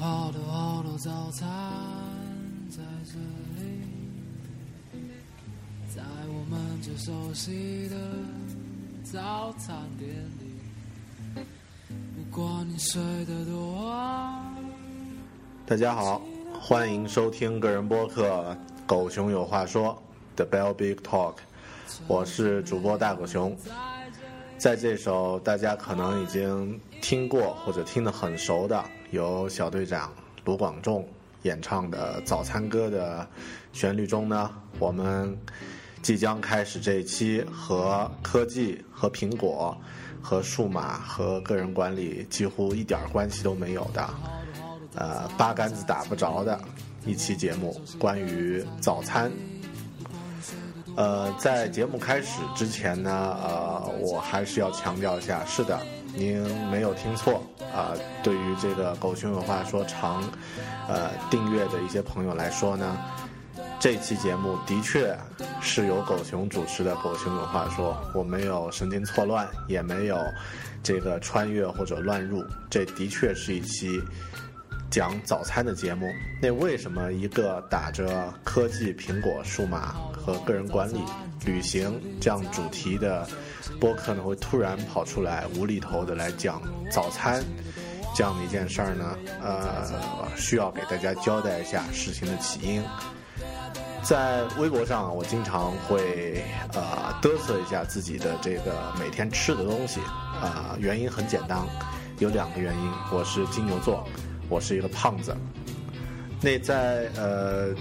好多好多早餐在这里，在我们最熟悉的早餐店里。不管你睡得多，大家好，欢迎收听个人播客《狗熊有话说》The Bell Big Talk，我是主播大狗熊。在这首大家可能已经听过或者听得很熟的，由小队长卢广仲演唱的《早餐歌》的旋律中呢，我们即将开始这一期和科技、和苹果、和数码、和个人管理几乎一点关系都没有的，呃，八竿子打不着的一期节目，关于早餐。呃，在节目开始之前呢，呃，我还是要强调一下，是的，您没有听错啊、对于这个狗熊有话说长，呃，订阅的一些朋友来说呢，这期节目的确是由狗熊主持的《狗熊有话说》，我没有神经错乱，也没有这个穿越或者乱入，这的确是一期讲早餐的节目。那为什么一个打着科技、苹果、数码和个人管理、旅行这样主题的播客呢，会突然跑出来无厘头的来讲早餐这样的一件事儿呢？呃，需要给大家交代一下事情的起因。在微博上，我经常会呃嘚瑟一下自己的这个每天吃的东西，啊、原因很简单，有两个原因。我是金牛座，我是一个胖子。那在呃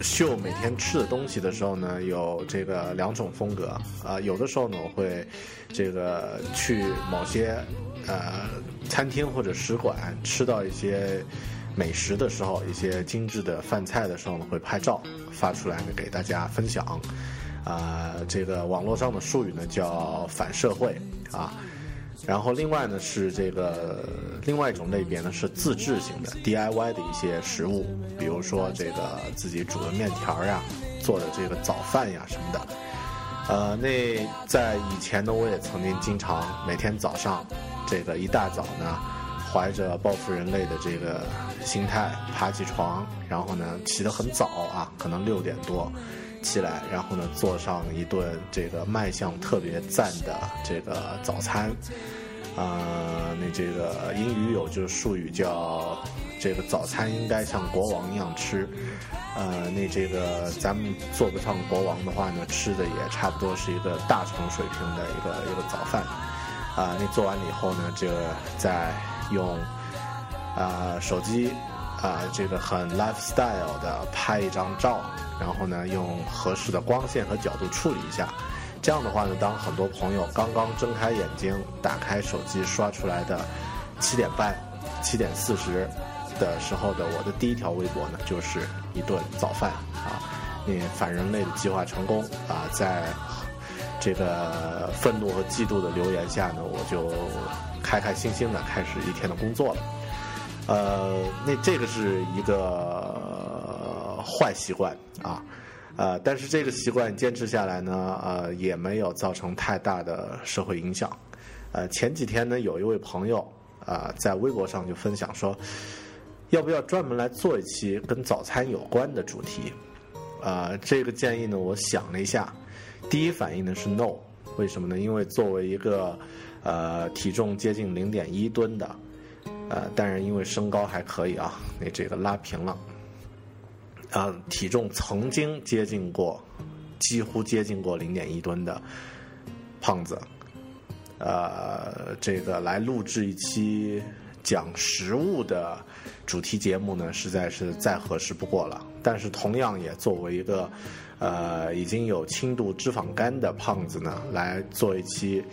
秀每天吃的东西的时候呢，有这个两种风格啊、有的时候呢，我会这个去某些呃餐厅或者使馆吃到一些美食的时候，一些精致的饭菜的时候呢，会拍照发出来给大家分享。啊、这个网络上的术语呢叫反社会啊。然后另外呢是这个另外一种类别呢是自制型的 DIY 的一些食物，比如说这个自己煮的面条呀，做的这个早饭呀什么的。呃，那在以前呢，我也曾经经常每天早上，这个一大早呢，怀着报复人类的这个心态爬起床，然后呢起得很早啊，可能六点多起来，然后呢做上一顿这个卖相特别赞的这个早餐。呃，那这个英语有就是术语叫这个早餐应该像国王一样吃。呃，那这个咱们做不上国王的话呢，吃的也差不多是一个大众水平的一个一个早饭。啊、那做完了以后呢，这个再用啊、手机啊、这个很 lifestyle 的拍一张照，然后呢用合适的光线和角度处理一下。这样的话呢，当很多朋友刚刚睁开眼睛，打开手机刷出来的七点半、七点四十的时候的我的第一条微博呢，就是一顿早饭啊，那反人类的计划成功啊，在这个愤怒和嫉妒的留言下呢，我就开开心心的开始一天的工作了。呃，那这个是一个坏习惯啊，呃，但是这个习惯坚持下来呢，呃，也没有造成太大的社会影响。呃，前几天呢，有一位朋友啊、在微博上就分享说，要不要专门来做一期跟早餐有关的主题？啊，这个建议呢，我想了一下，第一反应呢是 no，为什么呢？因为作为一个呃体重接近零点一吨的，呃，但是因为身高还可以啊，那这个拉平了，呃，体重曾经接近过，几乎接近过零点一吨的胖子，呃，这个来录制一期讲食物的。主题节目呢，实在是再合适不过了。但是同样也作为一个，呃，已经有轻度脂肪肝的胖子呢，来做一期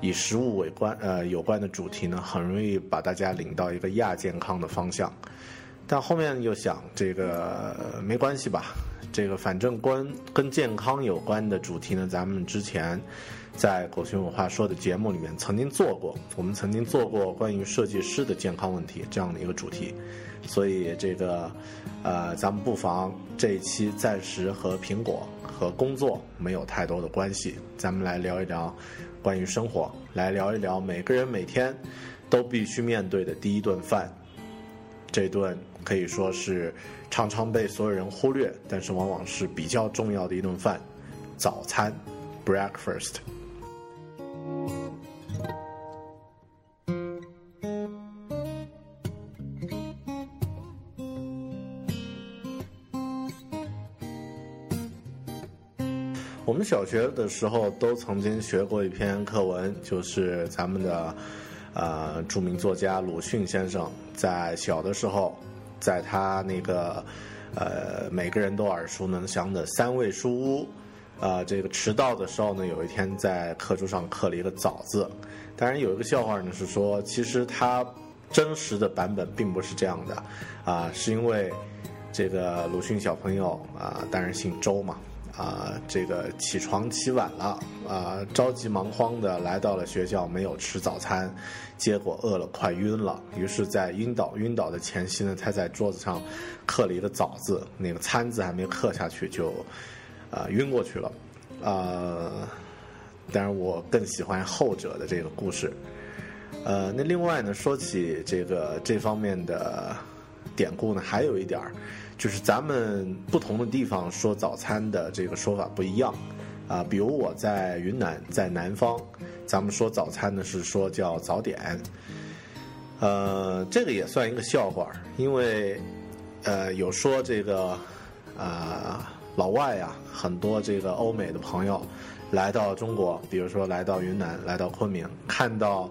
以食物为关呃有关的主题呢，很容易把大家领到一个亚健康的方向。但后面又想，这个没关系吧？这个反正关跟健康有关的主题呢，咱们之前。在狗熊有话说的节目里面曾经做过，我们曾经做过关于设计师的健康问题这样的一个主题，所以这个，呃，咱们不妨这一期暂时和苹果和工作没有太多的关系，咱们来聊一聊关于生活，来聊一聊每个人每天都必须面对的第一顿饭，这顿可以说是常常被所有人忽略，但是往往是比较重要的一顿饭，早餐，breakfast。我们小学的时候都曾经学过一篇课文，就是咱们的呃著名作家鲁迅先生在小的时候，在他那个呃每个人都耳熟能详的三味书屋。呃，这个迟到的时候呢，有一天在课桌上刻了一个“早”字。当然有一个笑话呢，是说其实他真实的版本并不是这样的，啊，是因为这个鲁迅小朋友啊，当然姓周嘛，啊，这个起床起晚了，啊，着急忙慌的来到了学校，没有吃早餐，结果饿了快晕了。于是，在晕倒晕倒的前夕呢，他在桌子上刻了一个“早”字，那个“餐”字还没刻下去就。啊，晕过去了，呃，当然我更喜欢后者的这个故事，呃，那另外呢，说起这个这方面的典故呢，还有一点儿，就是咱们不同的地方说早餐的这个说法不一样，啊，比如我在云南，在南方，咱们说早餐呢是说叫早点，呃，这个也算一个笑话，因为呃有说这个啊。老外呀，很多这个欧美的朋友来到中国，比如说来到云南、来到昆明，看到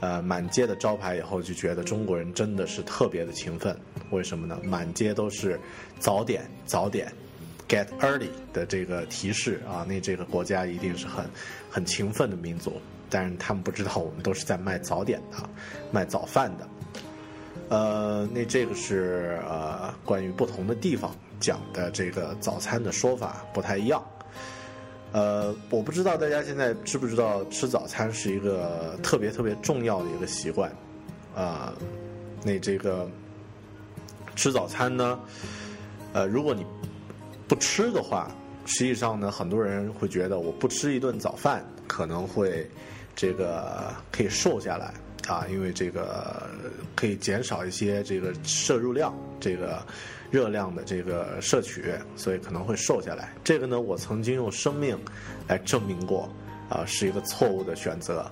呃满街的招牌以后，就觉得中国人真的是特别的勤奋。为什么呢？满街都是早点、早点，get early 的这个提示啊，那这个国家一定是很很勤奋的民族。但是他们不知道，我们都是在卖早点的，卖早饭的。呃，那这个是呃关于不同的地方。讲的这个早餐的说法不太一样，呃，我不知道大家现在知不知道吃早餐是一个特别特别重要的一个习惯，啊，那这个吃早餐呢，呃，如果你不吃的话，实际上呢，很多人会觉得我不吃一顿早饭可能会这个可以瘦下来啊，因为这个可以减少一些这个摄入量，这个。热量的这个摄取，所以可能会瘦下来。这个呢，我曾经用生命来证明过，啊，是一个错误的选择。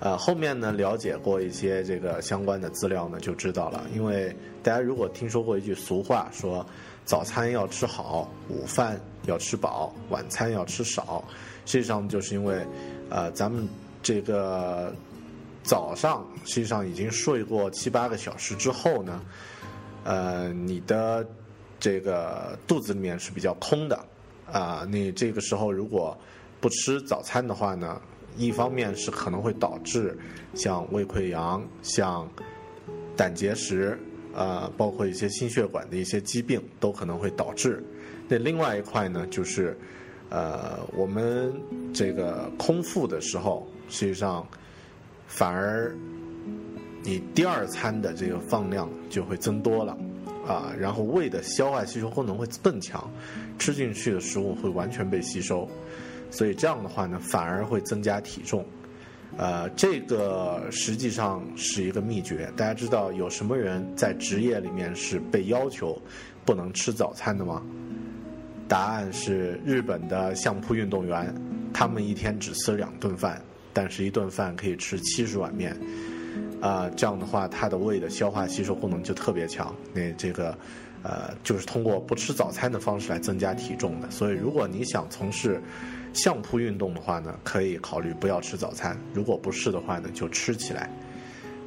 呃，后面呢，了解过一些这个相关的资料呢，就知道了。因为大家如果听说过一句俗话，说早餐要吃好，午饭要吃饱，晚餐要吃少，实际上就是因为，呃，咱们这个早上实际上已经睡过七八个小时之后呢。呃，你的这个肚子里面是比较空的，啊，你这个时候如果不吃早餐的话呢，一方面是可能会导致像胃溃疡、像胆结石，啊，包括一些心血管的一些疾病都可能会导致。那另外一块呢，就是呃，我们这个空腹的时候，实际上反而。你第二餐的这个放量就会增多了，啊，然后胃的消化吸收功能会更强，吃进去的食物会完全被吸收，所以这样的话呢，反而会增加体重，呃，这个实际上是一个秘诀。大家知道有什么人在职业里面是被要求不能吃早餐的吗？答案是日本的相扑运动员，他们一天只吃两顿饭，但是一顿饭可以吃七十碗面。啊，这样的话，他的胃的消化吸收功能就特别强。那这个，呃，就是通过不吃早餐的方式来增加体重的。所以，如果你想从事相扑运动的话呢，可以考虑不要吃早餐。如果不是的话呢，就吃起来。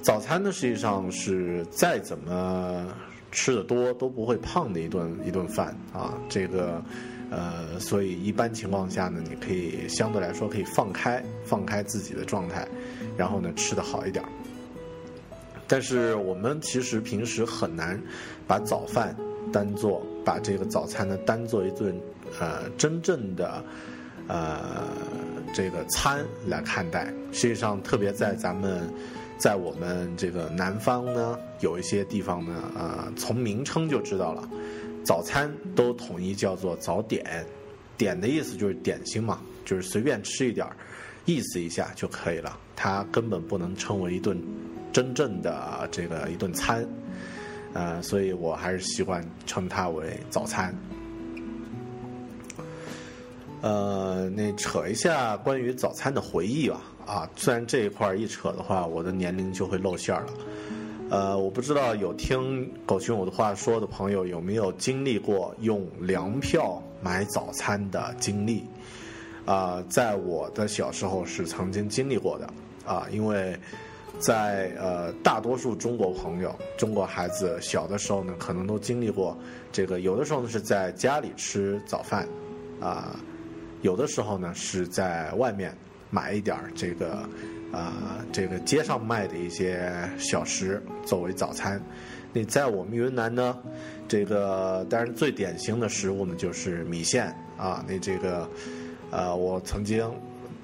早餐呢，实际上是再怎么吃的多都不会胖的一顿一顿饭啊。这个，呃，所以一般情况下呢，你可以相对来说可以放开放开自己的状态，然后呢吃的好一点。但是我们其实平时很难把早饭当做把这个早餐呢当做一顿呃真正的呃这个餐来看待。实际上，特别在咱们在我们这个南方呢，有一些地方呢，呃，从名称就知道了，早餐都统一叫做早点，点的意思就是点心嘛，就是随便吃一点儿，意思一下就可以了。它根本不能称为一顿。真正的这个一顿餐，呃，所以我还是习惯称它为早餐。呃，那扯一下关于早餐的回忆吧。啊，虽然这一块一扯的话，我的年龄就会露馅了。呃，我不知道有听狗熊我的话说的朋友有没有经历过用粮票买早餐的经历？啊，在我的小时候是曾经经历过的。啊，因为。在呃，大多数中国朋友、中国孩子小的时候呢，可能都经历过这个。有的时候呢是在家里吃早饭，啊，有的时候呢是在外面买一点这个啊，这个街上卖的一些小食作为早餐。那在我们云南呢，这个当然最典型的食物呢就是米线啊。那这个呃，我曾经。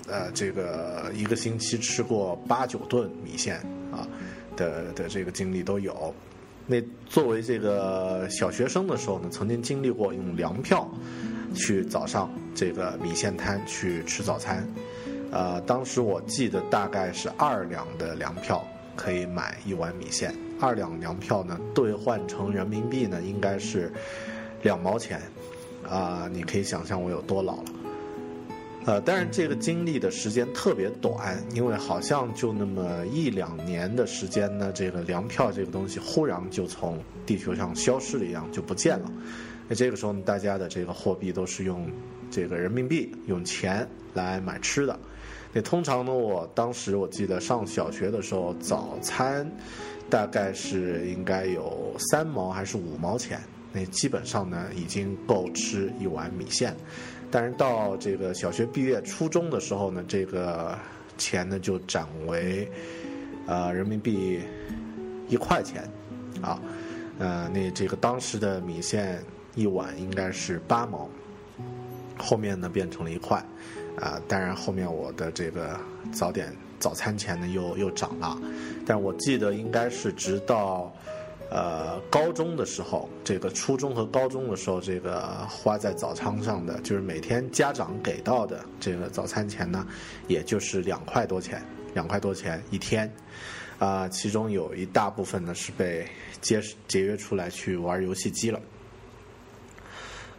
呃，这个一个星期吃过八九顿米线啊的的这个经历都有。那作为这个小学生的时候呢，曾经经历过用粮票去早上这个米线摊去吃早餐。呃，当时我记得大概是二两的粮票可以买一碗米线。二两粮票呢，兑换成人民币呢，应该是两毛钱。啊，你可以想象我有多老了。呃，但是这个经历的时间特别短，因为好像就那么一两年的时间呢，这个粮票这个东西忽然就从地球上消失了一样，就不见了。那这个时候呢，大家的这个货币都是用这个人民币，用钱来买吃的。那通常呢，我当时我记得上小学的时候，早餐大概是应该有三毛还是五毛钱，那基本上呢已经够吃一碗米线。但是到这个小学毕业、初中的时候呢，这个钱呢就涨为，呃，人民币一块钱，啊，呃，那这个当时的米线一碗应该是八毛，后面呢变成了一块，啊，当然后面我的这个早点早餐钱呢又又涨了，但我记得应该是直到。呃，高中的时候，这个初中和高中的时候，这个花在早餐上的，就是每天家长给到的这个早餐钱呢，也就是两块多钱，两块多钱一天，啊，其中有一大部分呢是被节节约出来去玩游戏机了，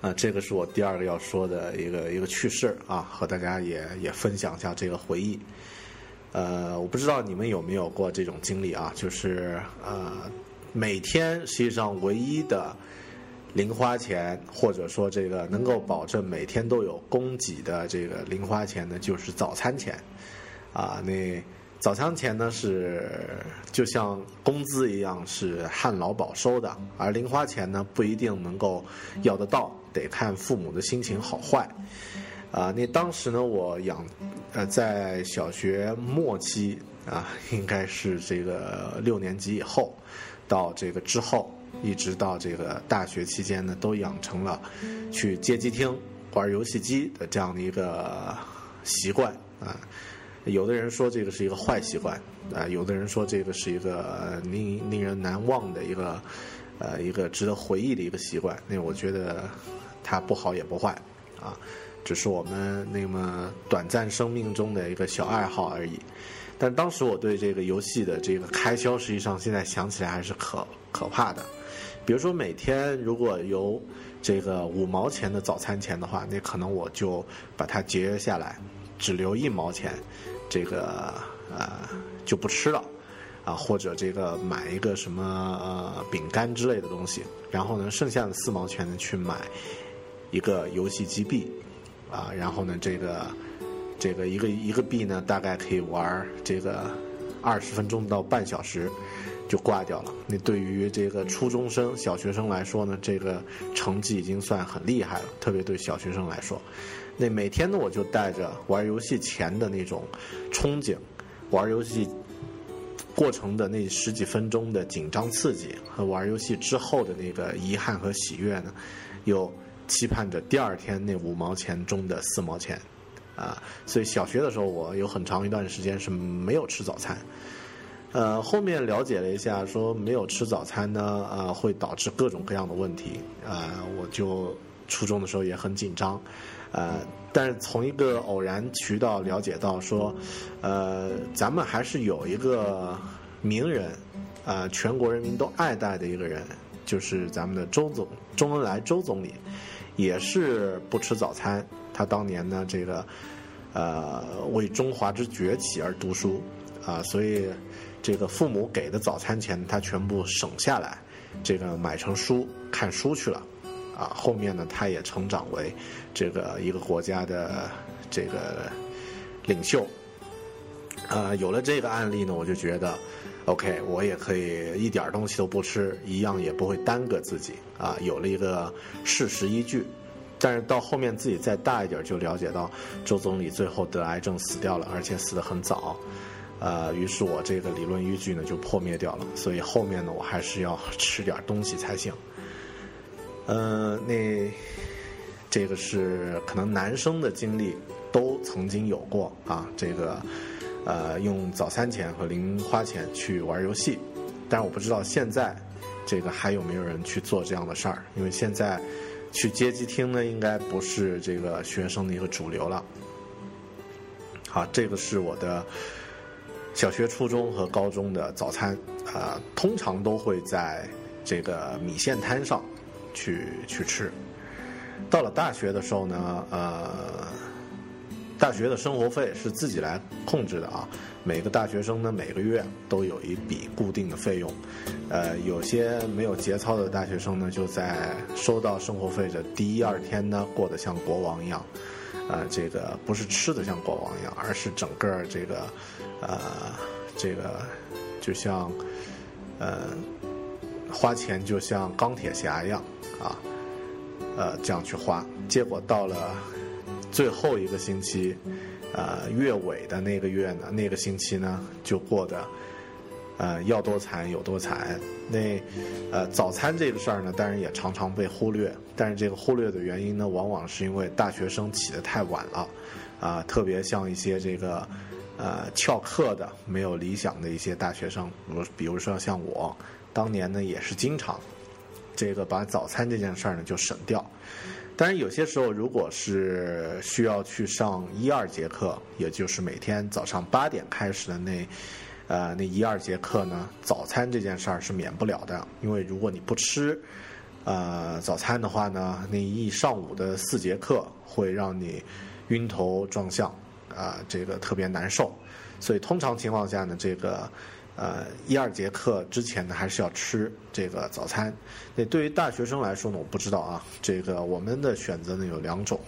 啊，这个是我第二个要说的一个一个趣事啊，和大家也也分享一下这个回忆，呃，我不知道你们有没有过这种经历啊，就是呃。每天实际上唯一的零花钱，或者说这个能够保证每天都有供给的这个零花钱呢，就是早餐钱。啊，那早餐钱呢是就像工资一样是旱涝保收的，而零花钱呢不一定能够要得到，得看父母的心情好坏。啊，那当时呢我养呃在小学末期啊，应该是这个六年级以后。到这个之后，一直到这个大学期间呢，都养成了去街机厅玩游戏机的这样的一个习惯啊。有的人说这个是一个坏习惯啊，有的人说这个是一个令令人难忘的一个呃一个值得回忆的一个习惯。那我觉得它不好也不坏啊，只是我们那么短暂生命中的一个小爱好而已。但当时我对这个游戏的这个开销，实际上现在想起来还是可可怕的。比如说每天如果有这个五毛钱的早餐钱的话，那可能我就把它节约下来，只留一毛钱，这个呃就不吃了。啊，或者这个买一个什么呃饼干之类的东西，然后呢，剩下的四毛钱呢去买一个游戏机币，啊，然后呢，这个这个一个一个币呢，大概可以玩这个二十分钟到半小时就挂掉了。那对于这个初中生、小学生来说呢，这个成绩已经算很厉害了，特别对小学生来说。那每天呢，我就带着玩游戏前的那种憧憬，玩游戏。过程的那十几分钟的紧张刺激和玩游戏之后的那个遗憾和喜悦呢，又期盼着第二天那五毛钱中的四毛钱，啊，所以小学的时候我有很长一段时间是没有吃早餐，呃，后面了解了一下，说没有吃早餐呢，呃，会导致各种各样的问题，啊，我就初中的时候也很紧张。呃，但是从一个偶然渠道了解到说，呃，咱们还是有一个名人，啊，全国人民都爱戴的一个人，就是咱们的周总周恩来周总理，也是不吃早餐。他当年呢，这个呃为中华之崛起而读书，啊，所以这个父母给的早餐钱他全部省下来，这个买成书看书去了。啊，后面呢，他也成长为这个一个国家的这个领袖。啊，有了这个案例呢，我就觉得，OK，我也可以一点东西都不吃，一样也不会耽搁自己。啊，有了一个事实依据。但是到后面自己再大一点，就了解到周总理最后得癌症死掉了，而且死得很早。呃，于是我这个理论依据呢就破灭掉了。所以后面呢，我还是要吃点东西才行。呃，那这个是可能男生的经历都曾经有过啊，这个呃用早餐钱和零花钱去玩游戏，但是我不知道现在这个还有没有人去做这样的事儿，因为现在去街机厅呢，应该不是这个学生的一个主流了。好，这个是我的小学、初中和高中的早餐啊，通常都会在这个米线摊上。去去吃，到了大学的时候呢，呃，大学的生活费是自己来控制的啊。每个大学生呢，每个月都有一笔固定的费用。呃，有些没有节操的大学生呢，就在收到生活费的第一二天呢，过得像国王一样。呃，这个不是吃的像国王一样，而是整个这个，呃，这个就像，呃，花钱就像钢铁侠一样。啊，呃，这样去花，结果到了最后一个星期，呃，月尾的那个月呢，那个星期呢，就过得，呃，要多惨有多惨。那，呃，早餐这个事儿呢，当然也常常被忽略，但是这个忽略的原因呢，往往是因为大学生起得太晚了，啊，特别像一些这个，呃，翘课的、没有理想的一些大学生，比如，比如说像我，当年呢，也是经常。这个把早餐这件事儿呢就省掉，当然有些时候如果是需要去上一二节课，也就是每天早上八点开始的那，呃那一二节课呢，早餐这件事儿是免不了的，因为如果你不吃，呃早餐的话呢，那一上午的四节课会让你晕头撞向，啊这个特别难受，所以通常情况下呢，这个。呃，一二节课之前呢，还是要吃这个早餐。那对于大学生来说呢，我不知道啊。这个我们的选择呢有两种，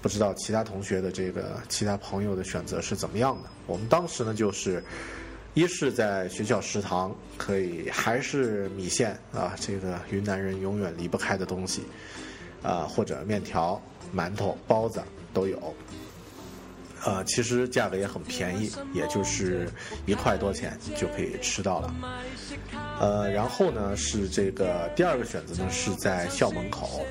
不知道其他同学的这个其他朋友的选择是怎么样的。我们当时呢，就是一是在学校食堂可以还是米线啊，这个云南人永远离不开的东西啊，或者面条、馒头、包子都有。呃，其实价格也很便宜，也就是一块多钱就可以吃到了。呃，然后呢是这个第二个选择呢是在校门口。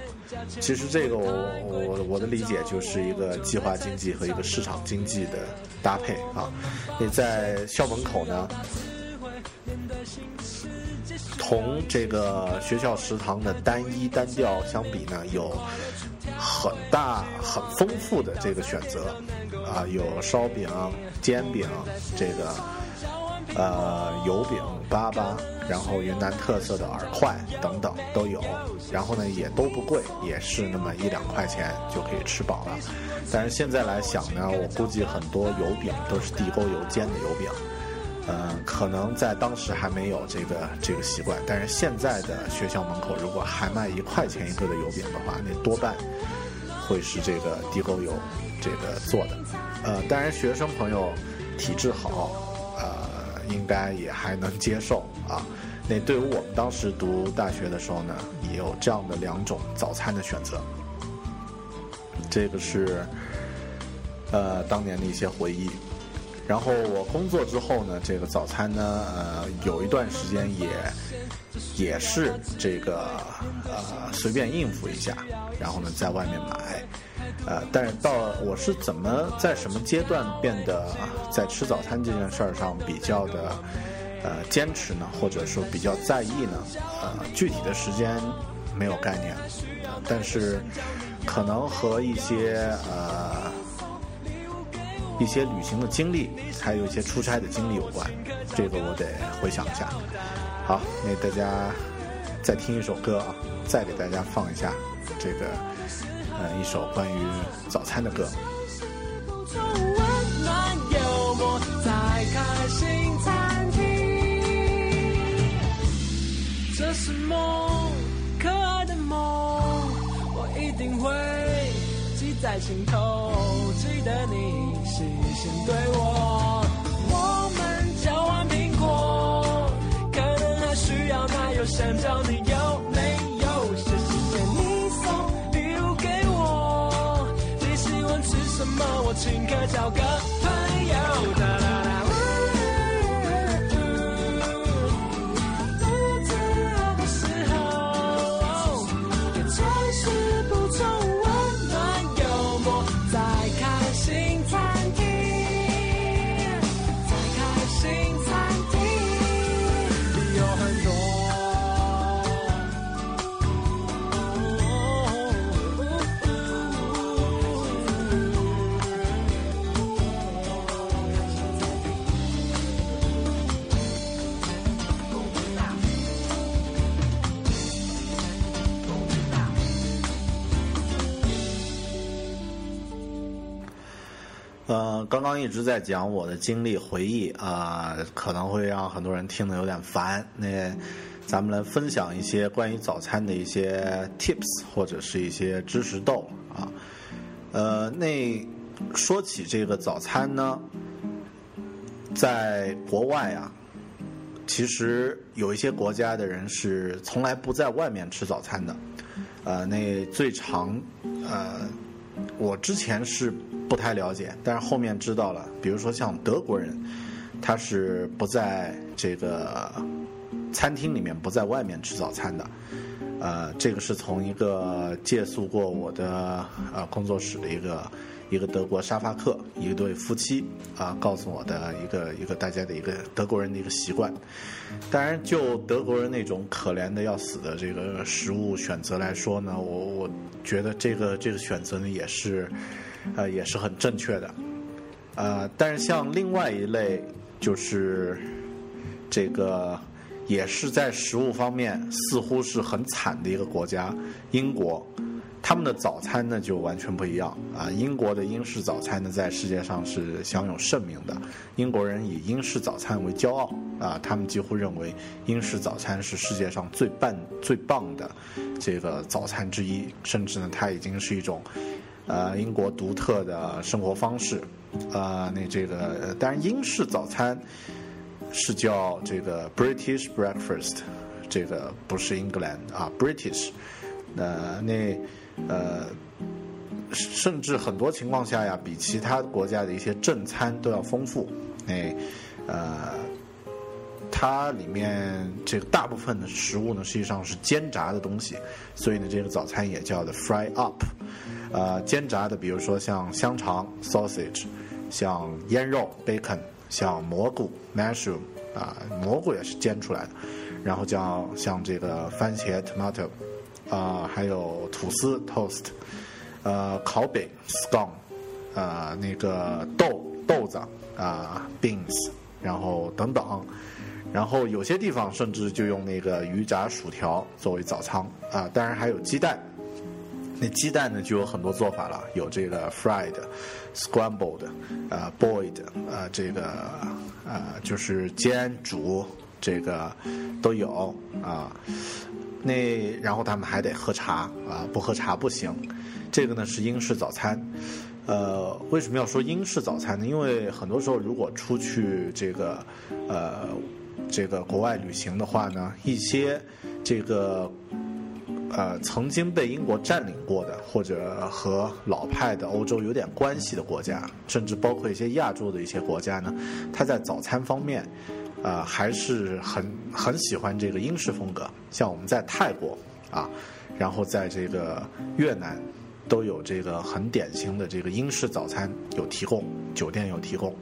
其实这个我我我的理解就是一个计划经济和一个市场经济的搭配啊。你在校门口呢，同这个学校食堂的单一单调相比呢，有很大很丰富的这个选择啊，有烧饼、煎饼，这个呃油饼、粑粑，然后云南特色的饵块等等都有，然后呢也都不贵，也是那么一两块钱就可以吃饱了。但是现在来想呢，我估计很多油饼都是地沟油煎的油饼。呃，可能在当时还没有这个这个习惯，但是现在的学校门口如果还卖一块钱一个的油饼的话，那多半会是这个地沟油这个做的。呃，当然学生朋友体质好，呃，应该也还能接受啊。那对于我们当时读大学的时候呢，也有这样的两种早餐的选择。这个是呃当年的一些回忆。然后我工作之后呢，这个早餐呢，呃，有一段时间也也是这个呃随便应付一下，然后呢在外面买，呃，但是到我是怎么在什么阶段变得在吃早餐这件事儿上比较的呃坚持呢，或者说比较在意呢？呃，具体的时间没有概念，但是可能和一些呃。一些旅行的经历，还有一些出差的经历有关，这个我得回想一下。好，那大家再听一首歌啊，再给大家放一下这个呃一首关于早餐的歌。这是梦，可爱的梦，我一定会记在心头，记得你。先对我，我们交换苹果，可能还需要奶油，香蕉你有没有？谢谢你送礼物给我，你喜欢吃什么？我请客交个朋友。呃刚刚一直在讲我的经历回忆啊，可能会让很多人听得有点烦。那咱们来分享一些关于早餐的一些 tips 或者是一些知识豆啊。呃，那说起这个早餐呢，在国外啊，其实有一些国家的人是从来不在外面吃早餐的。呃，那最常呃，我之前是。不太了解，但是后面知道了。比如说像德国人，他是不在这个餐厅里面，不在外面吃早餐的。呃，这个是从一个借宿过我的呃工作室的一个一个德国沙发客一对夫妻啊告诉我的一个一个大家的一个德国人的一个习惯。当然，就德国人那种可怜的要死的这个食物选择来说呢，我我觉得这个这个选择呢也是。呃，也是很正确的，呃，但是像另外一类，就是这个也是在食物方面似乎是很惨的一个国家——英国，他们的早餐呢就完全不一样啊。英国的英式早餐呢，在世界上是享有盛名的，英国人以英式早餐为骄傲啊，他们几乎认为英式早餐是世界上最棒最棒的这个早餐之一，甚至呢，它已经是一种。呃，英国独特的生活方式，呃，那这个当然英式早餐是叫这个 British breakfast，这个不是 England 啊，British，呃，那呃，甚至很多情况下呀，比其他国家的一些正餐都要丰富，那呃，它里面这个大部分的食物呢，实际上是煎炸的东西，所以呢，这个早餐也叫的 fry up。呃，煎炸的，比如说像香肠 （sausage），像腌肉 （bacon），像蘑菇 （mushroom），啊，蘑菇也是煎出来的，然后叫像这个番茄 tomato 啊，还有吐司 toast，呃，烤饼 scone，呃，那个豆豆子啊 beans，然后等等。然后有些地方甚至就用那个鱼炸薯条作为早餐啊，当然还有鸡蛋。那鸡蛋呢就有很多做法了，有这个 fried、scrambled、啊 boiled 啊这个啊就是煎煮这个都有啊。那然后他们还得喝茶啊，不喝茶不行。这个呢是英式早餐。呃，为什么要说英式早餐呢？因为很多时候如果出去这个呃。这个国外旅行的话呢，一些这个呃曾经被英国占领过的，或者和老派的欧洲有点关系的国家，甚至包括一些亚洲的一些国家呢，它在早餐方面啊还是很很喜欢这个英式风格。像我们在泰国啊，然后在这个越南都有这个很典型的这个英式早餐有提供，酒店有提供。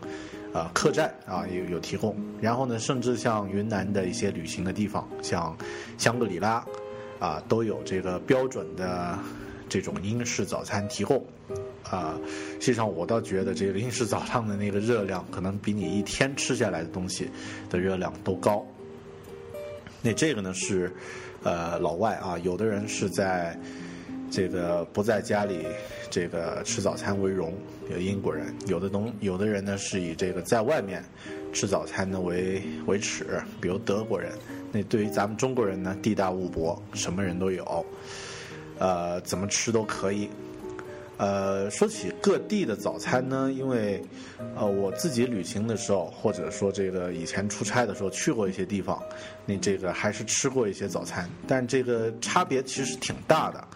啊，客栈啊有有提供，然后呢，甚至像云南的一些旅行的地方，像香格里拉，啊，都有这个标准的这种英式早餐提供。啊，实际上我倒觉得这个英式早上的那个热量，可能比你一天吃下来的东西的热量都高。那这个呢是，呃，老外啊，有的人是在。这个不在家里，这个吃早餐为荣，有英国人；有的东，有的人呢是以这个在外面吃早餐呢为为耻，比如德国人。那对于咱们中国人呢，地大物博，什么人都有，呃，怎么吃都可以。呃，说起各地的早餐呢，因为呃我自己旅行的时候，或者说这个以前出差的时候去过一些地方，那这个还是吃过一些早餐，但这个差别其实挺大的。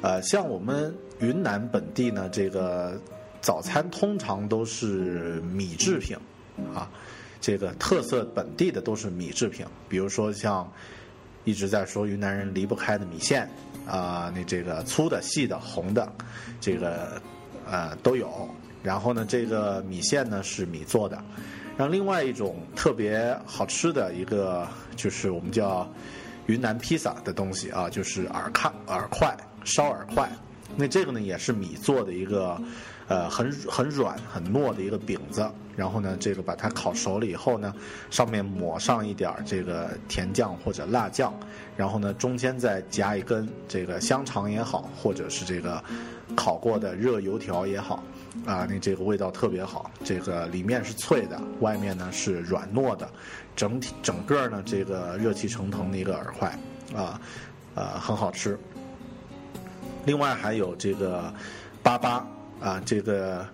呃，像我们云南本地呢，这个早餐通常都是米制品，啊，这个特色本地的都是米制品，比如说像一直在说云南人离不开的米线，啊，那这个粗的、细的、红的，这个呃都有。然后呢，这个米线呢是米做的。然后另外一种特别好吃的一个就是我们叫云南披萨的东西啊，就是耳块耳块。烧饵块，那这个呢也是米做的一个，呃，很很软很糯的一个饼子。然后呢，这个把它烤熟了以后呢，上面抹上一点这个甜酱或者辣酱，然后呢，中间再夹一根这个香肠也好，或者是这个烤过的热油条也好，啊，那这个味道特别好。这个里面是脆的，外面呢是软糯的，整体整个呢这个热气腾腾的一个饵块，啊，呃，很好吃。另外还有这个粑粑啊，这个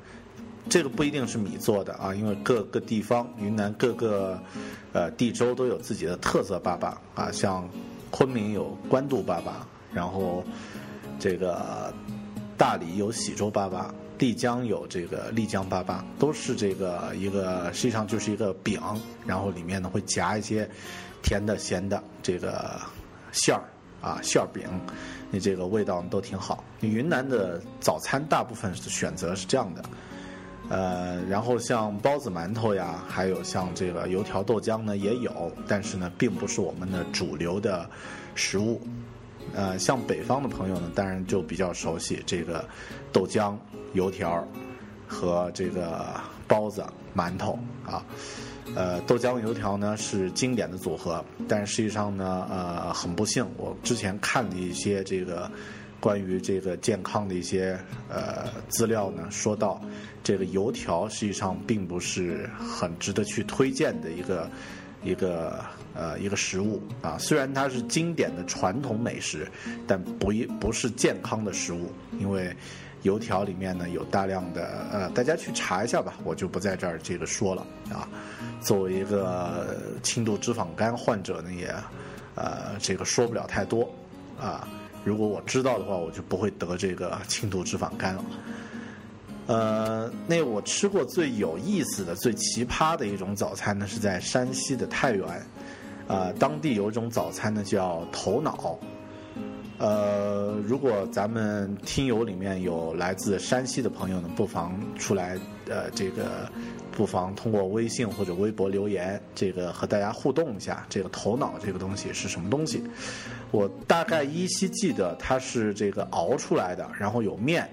这个不一定是米做的啊，因为各个地方云南各个呃地州都有自己的特色粑粑啊，像昆明有官渡粑粑，然后这个大理有喜洲粑粑，丽江有这个丽江粑粑，都是这个一个实际上就是一个饼，然后里面呢会夹一些甜的咸的这个馅儿啊馅儿饼。你这个味道都挺好。云南的早餐大部分选择是这样的，呃，然后像包子、馒头呀，还有像这个油条、豆浆呢也有，但是呢，并不是我们的主流的食物。呃，像北方的朋友呢，当然就比较熟悉这个豆浆、油条和这个包子、馒头啊。呃，豆浆油条呢是经典的组合，但是实际上呢，呃，很不幸，我之前看了一些这个关于这个健康的一些呃资料呢，说到这个油条实际上并不是很值得去推荐的一个一个呃一个食物啊。虽然它是经典的传统美食，但不一不是健康的食物，因为。油条里面呢有大量的呃，大家去查一下吧，我就不在这儿这个说了啊。作为一个轻度脂肪肝患者呢，也呃这个说不了太多啊。如果我知道的话，我就不会得这个轻度脂肪肝了。呃，那我吃过最有意思的、最奇葩的一种早餐呢，是在山西的太原，啊，当地有一种早餐呢叫头脑。呃，如果咱们听友里面有来自山西的朋友呢，不妨出来，呃，这个不妨通过微信或者微博留言，这个和大家互动一下。这个头脑这个东西是什么东西？我大概依稀记得它是这个熬出来的，然后有面，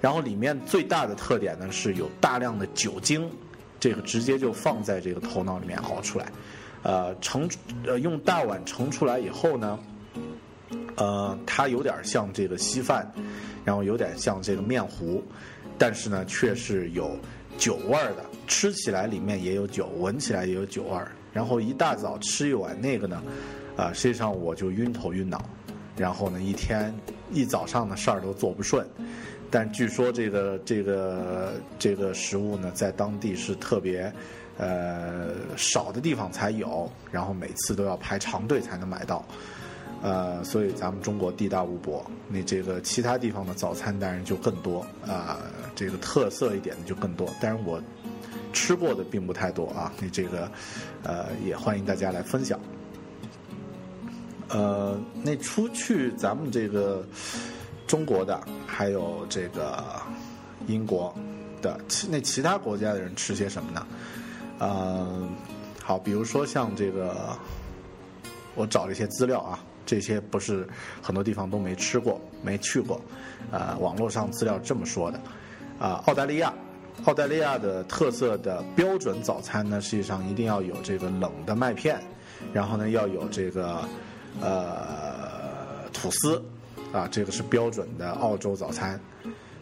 然后里面最大的特点呢是有大量的酒精，这个直接就放在这个头脑里面熬出来，呃，盛呃用大碗盛出来以后呢。呃，它有点像这个稀饭，然后有点像这个面糊，但是呢，却是有酒味儿的。吃起来里面也有酒，闻起来也有酒味儿。然后一大早吃一碗那个呢，啊，实际上我就晕头晕脑，然后呢，一天一早上的事儿都做不顺。但据说这个这个这个食物呢，在当地是特别呃少的地方才有，然后每次都要排长队才能买到。呃，所以咱们中国地大物博，那这个其他地方的早餐当然就更多啊，这个特色一点的就更多。但是我吃过的并不太多啊，你这个呃也欢迎大家来分享。呃，那出去咱们这个中国的，还有这个英国的，其那其他国家的人吃些什么呢？呃，好，比如说像这个，我找了一些资料啊。这些不是很多地方都没吃过、没去过，呃，网络上资料这么说的，啊，澳大利亚，澳大利亚的特色的标准早餐呢，实际上一定要有这个冷的麦片，然后呢要有这个呃吐司，啊，这个是标准的澳洲早餐，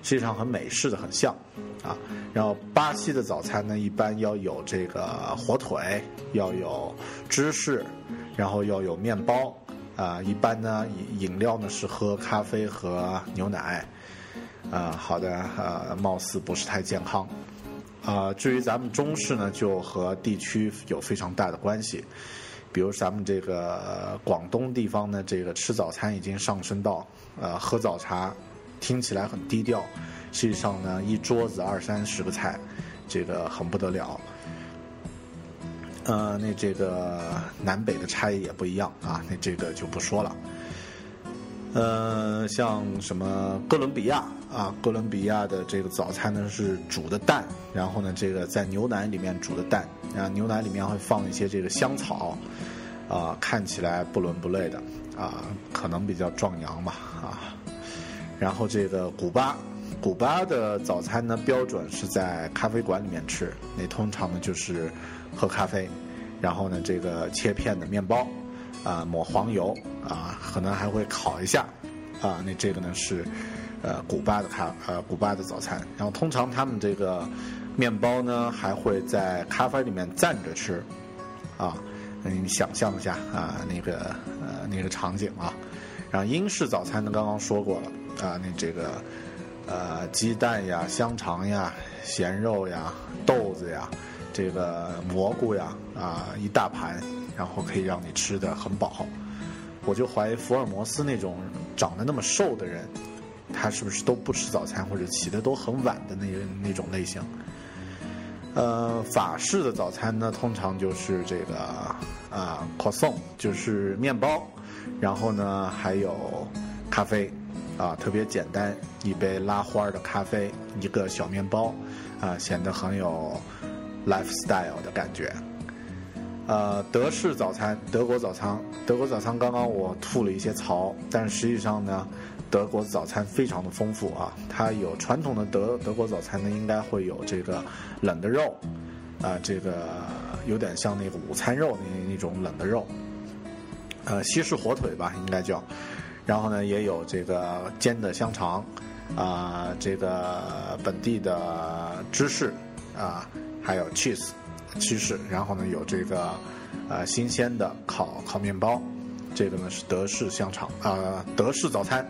实际上和美式的很像，啊，然后巴西的早餐呢一般要有这个火腿，要有芝士，然后要有面包。啊，一般呢，饮饮料呢是喝咖啡和牛奶，啊，好的，呃，貌似不是太健康，啊，至于咱们中式呢，就和地区有非常大的关系，比如咱们这个广东地方呢，这个吃早餐已经上升到，呃，喝早茶，听起来很低调，实际上呢，一桌子二三十个菜，这个很不得了。呃，那这个南北的差异也不一样啊，那这个就不说了。呃，像什么哥伦比亚啊，哥伦比亚的这个早餐呢是煮的蛋，然后呢这个在牛奶里面煮的蛋，啊牛奶里面会放一些这个香草，啊，看起来不伦不类的啊，可能比较壮阳吧啊。然后这个古巴，古巴的早餐呢标准是在咖啡馆里面吃，那通常呢就是。喝咖啡，然后呢，这个切片的面包，啊，抹黄油，啊，可能还会烤一下，啊，那这个呢是，呃，古巴的咖，呃，古巴的早餐。然后通常他们这个面包呢还会在咖啡里面蘸着吃，啊，你想象一下啊，那个呃那个场景啊。然后英式早餐呢刚刚说过了，啊，那这个呃鸡蛋呀、香肠呀、咸肉呀、豆子呀。这个蘑菇呀，啊，一大盘，然后可以让你吃的很饱。我就怀疑福尔摩斯那种长得那么瘦的人，他是不是都不吃早餐或者起的都很晚的那那种类型？呃，法式的早餐呢，通常就是这个啊，croissant，就是面包，然后呢还有咖啡，啊，特别简单，一杯拉花的咖啡，一个小面包，啊，显得很有。Lifestyle 的感觉，呃，德式早餐，德国早餐，德国早餐。刚刚我吐了一些槽，但实际上呢，德国早餐非常的丰富啊。它有传统的德德国早餐呢，应该会有这个冷的肉，啊，这个有点像那个午餐肉那那种冷的肉，呃，西式火腿吧，应该叫。然后呢，也有这个煎的香肠，啊，这个本地的芝士，啊。还有 cheese，芝士，然后呢有这个，呃新鲜的烤烤面包，这个呢是德式香肠啊，德式早餐，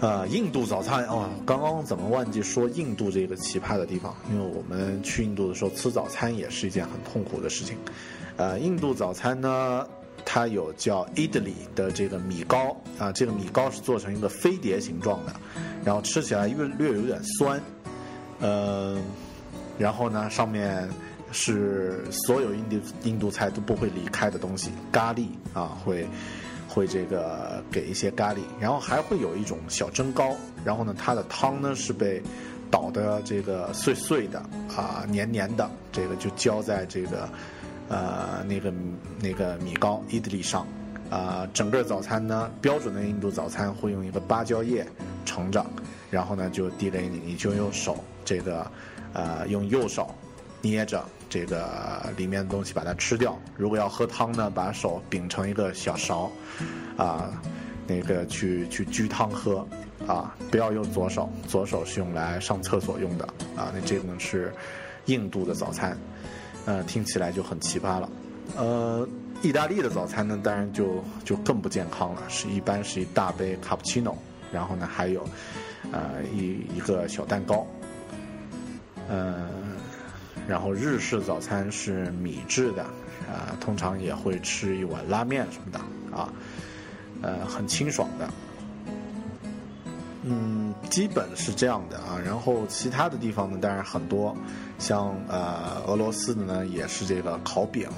呃印度早餐哦，刚刚怎么忘记说印度这个奇葩的地方？因为我们去印度的时候吃早餐也是一件很痛苦的事情，呃印度早餐呢，它有叫 idli 的这个米糕啊，这个米糕是做成一个飞碟形状的，然后吃起来略略有点酸，呃。然后呢，上面是所有印度印度菜都不会离开的东西，咖喱啊，会会这个给一些咖喱，然后还会有一种小蒸糕，然后呢，它的汤呢是被捣的这个碎碎的啊，黏黏的，这个就浇在这个呃那个那个米糕伊德利上。啊，整个早餐呢，标准的印度早餐会用一个芭蕉叶盛着，然后呢就递给你，你就用手这个，呃，用右手捏着这个里面的东西把它吃掉。如果要喝汤呢，把手柄成一个小勺，啊，那个去去掬汤喝，啊，不要用左手，左手是用来上厕所用的，啊，那这个呢是印度的早餐，呃，听起来就很奇葩了，呃。意大利的早餐呢，当然就就更不健康了，是一般是一大杯卡布奇诺，然后呢还有，呃一一个小蛋糕，嗯，然后日式早餐是米制的，啊，通常也会吃一碗拉面什么的，啊，呃，很清爽的，嗯，基本是这样的啊，然后其他的地方呢，当然很多，像呃俄罗斯的呢，也是这个烤饼，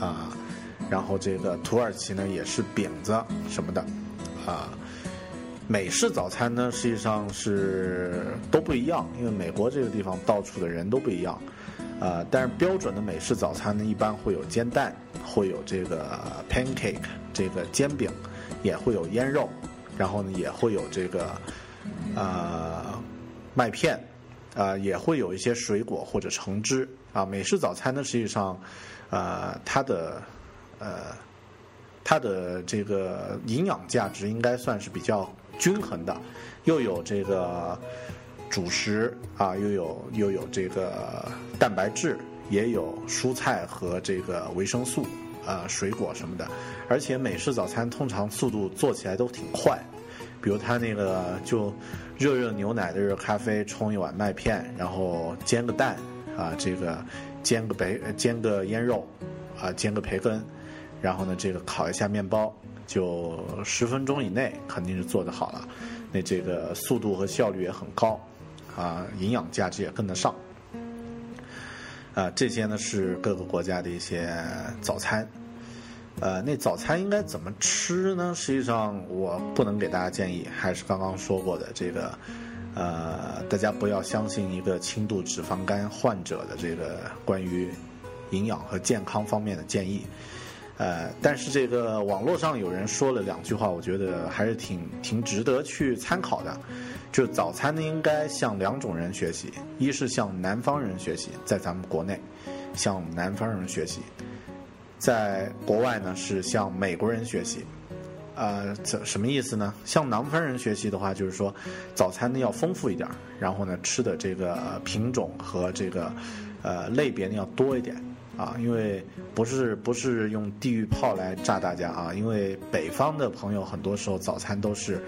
啊。然后这个土耳其呢也是饼子什么的，啊，美式早餐呢实际上是都不一样，因为美国这个地方到处的人都不一样，啊，但是标准的美式早餐呢一般会有煎蛋，会有这个 pancake 这个煎饼，也会有腌肉，然后呢也会有这个啊麦片，啊也会有一些水果或者橙汁，啊，美式早餐呢实际上，啊它的。呃，它的这个营养价值应该算是比较均衡的，又有这个主食啊，又有又有这个蛋白质，也有蔬菜和这个维生素啊，水果什么的。而且美式早餐通常速度做起来都挺快，比如它那个就热热牛奶的热咖啡，冲一碗麦片，然后煎个蛋啊，这个煎个培煎个腌肉啊，煎个培根。然后呢，这个烤一下面包，就十分钟以内肯定是做得好了。那这个速度和效率也很高，啊，营养价值也跟得上。啊，这些呢是各个国家的一些早餐。呃，那早餐应该怎么吃呢？实际上我不能给大家建议，还是刚刚说过的这个，呃，大家不要相信一个轻度脂肪肝患者的这个关于营养和健康方面的建议。呃，但是这个网络上有人说了两句话，我觉得还是挺挺值得去参考的。就早餐呢，应该向两种人学习：一是向南方人学习，在咱们国内向南方人学习；在国外呢是向美国人学习。呃，这什么意思呢？向南方人学习的话，就是说早餐呢要丰富一点，然后呢吃的这个品种和这个呃类别呢要多一点。啊，因为不是不是用地狱炮来炸大家啊，因为北方的朋友很多时候早餐都是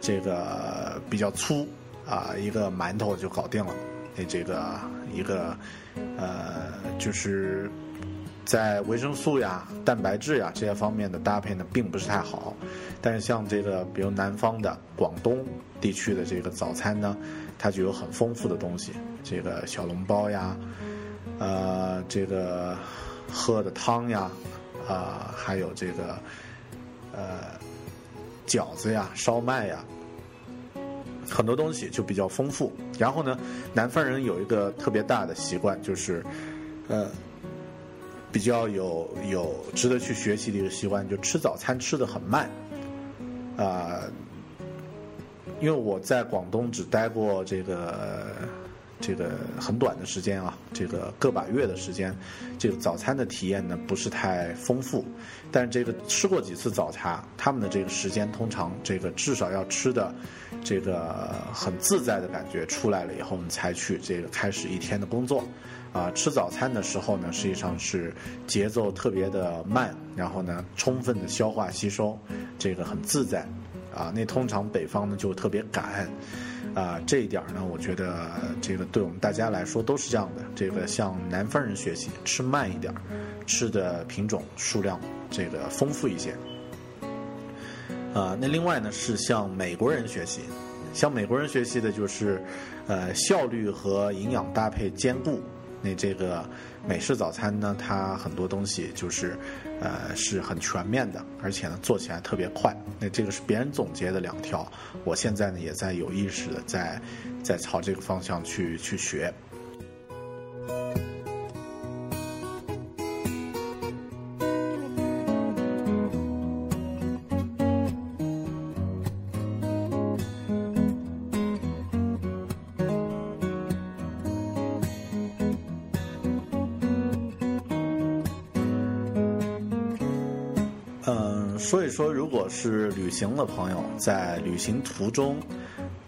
这个比较粗啊，一个馒头就搞定了。那这个一个呃，就是在维生素呀、蛋白质呀这些方面的搭配呢，并不是太好。但是像这个比如南方的广东地区的这个早餐呢，它就有很丰富的东西，这个小笼包呀。呃，这个喝的汤呀，啊，还有这个呃饺子呀、烧麦呀，很多东西就比较丰富。然后呢，南方人有一个特别大的习惯，就是呃比较有有值得去学习的一个习惯，就吃早餐吃的很慢啊。因为我在广东只待过这个。这个很短的时间啊，这个个把月的时间，这个早餐的体验呢不是太丰富，但是这个吃过几次早茶，他们的这个时间通常这个至少要吃的这个很自在的感觉出来了以后，我们才去这个开始一天的工作。啊，吃早餐的时候呢，实际上是节奏特别的慢，然后呢，充分的消化吸收，这个很自在。啊，那通常北方呢就特别赶。啊，这一点呢，我觉得这个对我们大家来说都是这样的。这个向南方人学习，吃慢一点，吃的品种数量这个丰富一些。啊，那另外呢是向美国人学习，向美国人学习的就是，呃，效率和营养搭配兼顾。那这个美式早餐呢，它很多东西就是呃是很全面的，而且呢做起来特别快。那这个是别人总结的两条，我现在呢也在有意识的在在朝这个方向去去学。是旅行的朋友，在旅行途中，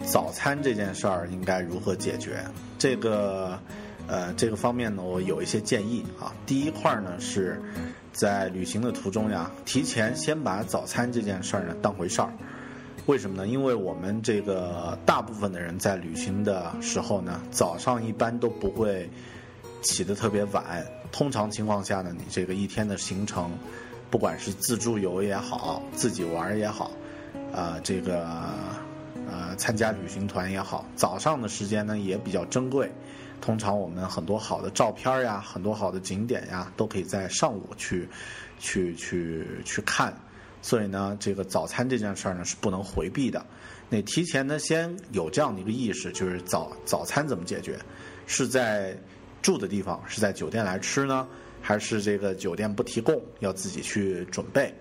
早餐这件事儿应该如何解决？这个，呃，这个方面呢，我有一些建议啊。第一块呢，是在旅行的途中呀，提前先把早餐这件事儿呢当回事儿。为什么呢？因为我们这个大部分的人在旅行的时候呢，早上一般都不会起得特别晚。通常情况下呢，你这个一天的行程。不管是自助游也好，自己玩也好，啊，这个呃参加旅行团也好，早上的时间呢也比较珍贵。通常我们很多好的照片呀，很多好的景点呀，都可以在上午去去去去看。所以呢，这个早餐这件事儿呢是不能回避的。那提前呢先有这样的一个意识，就是早早餐怎么解决？是在住的地方，是在酒店来吃呢？还是这个酒店不提供，要自己去准备。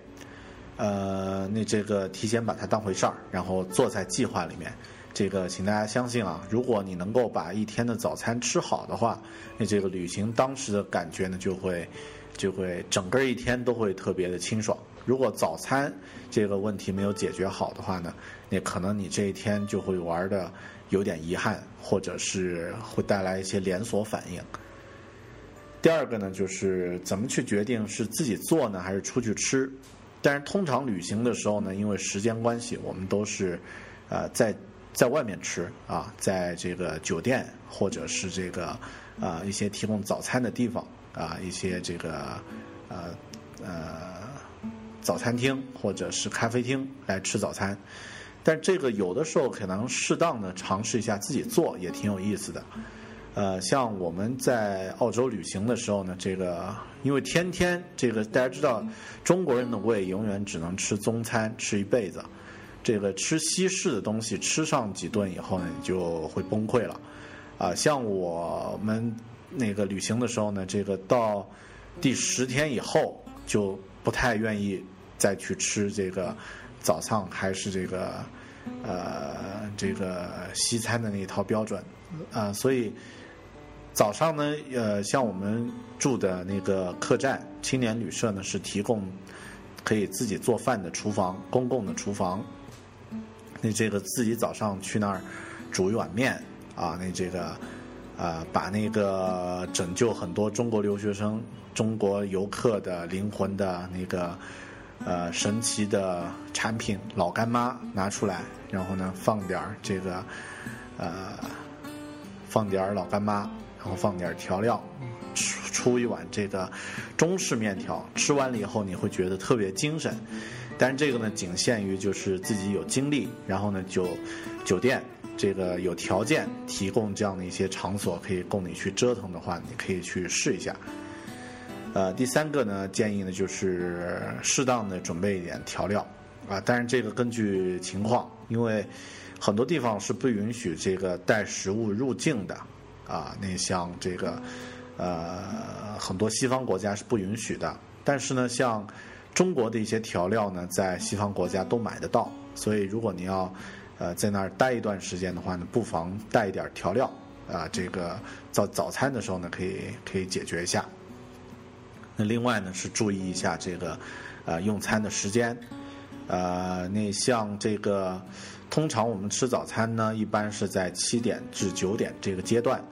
呃，那这个提前把它当回事儿，然后做在计划里面。这个，请大家相信啊，如果你能够把一天的早餐吃好的话，那这个旅行当时的感觉呢，就会就会整个一天都会特别的清爽。如果早餐这个问题没有解决好的话呢，那可能你这一天就会玩的有点遗憾，或者是会带来一些连锁反应。第二个呢，就是怎么去决定是自己做呢，还是出去吃？但是通常旅行的时候呢，因为时间关系，我们都是，呃，在在外面吃啊，在这个酒店或者是这个啊一些提供早餐的地方啊，一些这个呃呃早餐厅或者是咖啡厅来吃早餐。但这个有的时候可能适当的尝试一下自己做，也挺有意思的。呃，像我们在澳洲旅行的时候呢，这个因为天天这个大家知道，中国人的胃永远只能吃中餐吃一辈子，这个吃西式的东西吃上几顿以后呢，就会崩溃了。啊，像我们那个旅行的时候呢，这个到第十天以后就不太愿意再去吃这个早上还是这个呃这个西餐的那一套标准啊，所以。早上呢，呃，像我们住的那个客栈青年旅社呢，是提供可以自己做饭的厨房，公共的厨房。那这个自己早上去那儿煮一碗面啊，那这个呃，把那个拯救很多中国留学生、中国游客的灵魂的那个呃神奇的产品老干妈拿出来，然后呢，放点儿这个呃，放点儿老干妈。然后放点调料，出出一碗这个中式面条，吃完了以后你会觉得特别精神。但是这个呢，仅限于就是自己有精力，然后呢，酒酒店这个有条件提供这样的一些场所可以供你去折腾的话，你可以去试一下。呃，第三个呢，建议呢就是适当的准备一点调料啊，但是这个根据情况，因为很多地方是不允许这个带食物入境的。啊，那像这个，呃，很多西方国家是不允许的。但是呢，像中国的一些调料呢，在西方国家都买得到。所以，如果你要呃在那儿待一段时间的话呢，不妨带一点调料啊，这个早早餐的时候呢，可以可以解决一下。那另外呢，是注意一下这个呃用餐的时间。呃，那像这个，通常我们吃早餐呢，一般是在七点至九点这个阶段。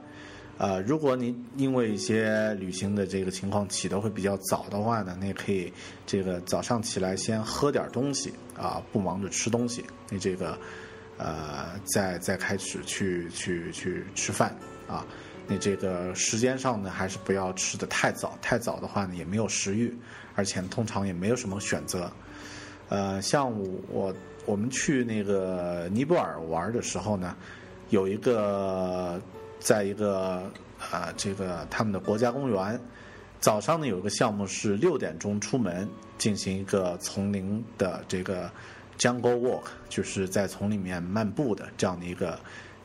呃，如果你因为一些旅行的这个情况起得会比较早的话呢，那可以这个早上起来先喝点东西啊，不忙着吃东西，那这个呃再再开始去去去吃饭啊，那这个时间上呢还是不要吃的太早，太早的话呢也没有食欲，而且通常也没有什么选择。呃，像我我们去那个尼泊尔玩的时候呢，有一个。在一个啊这个他们的国家公园，早上呢有个项目是六点钟出门进行一个丛林的这个 jungle walk，就是在丛里面漫步的这样的一个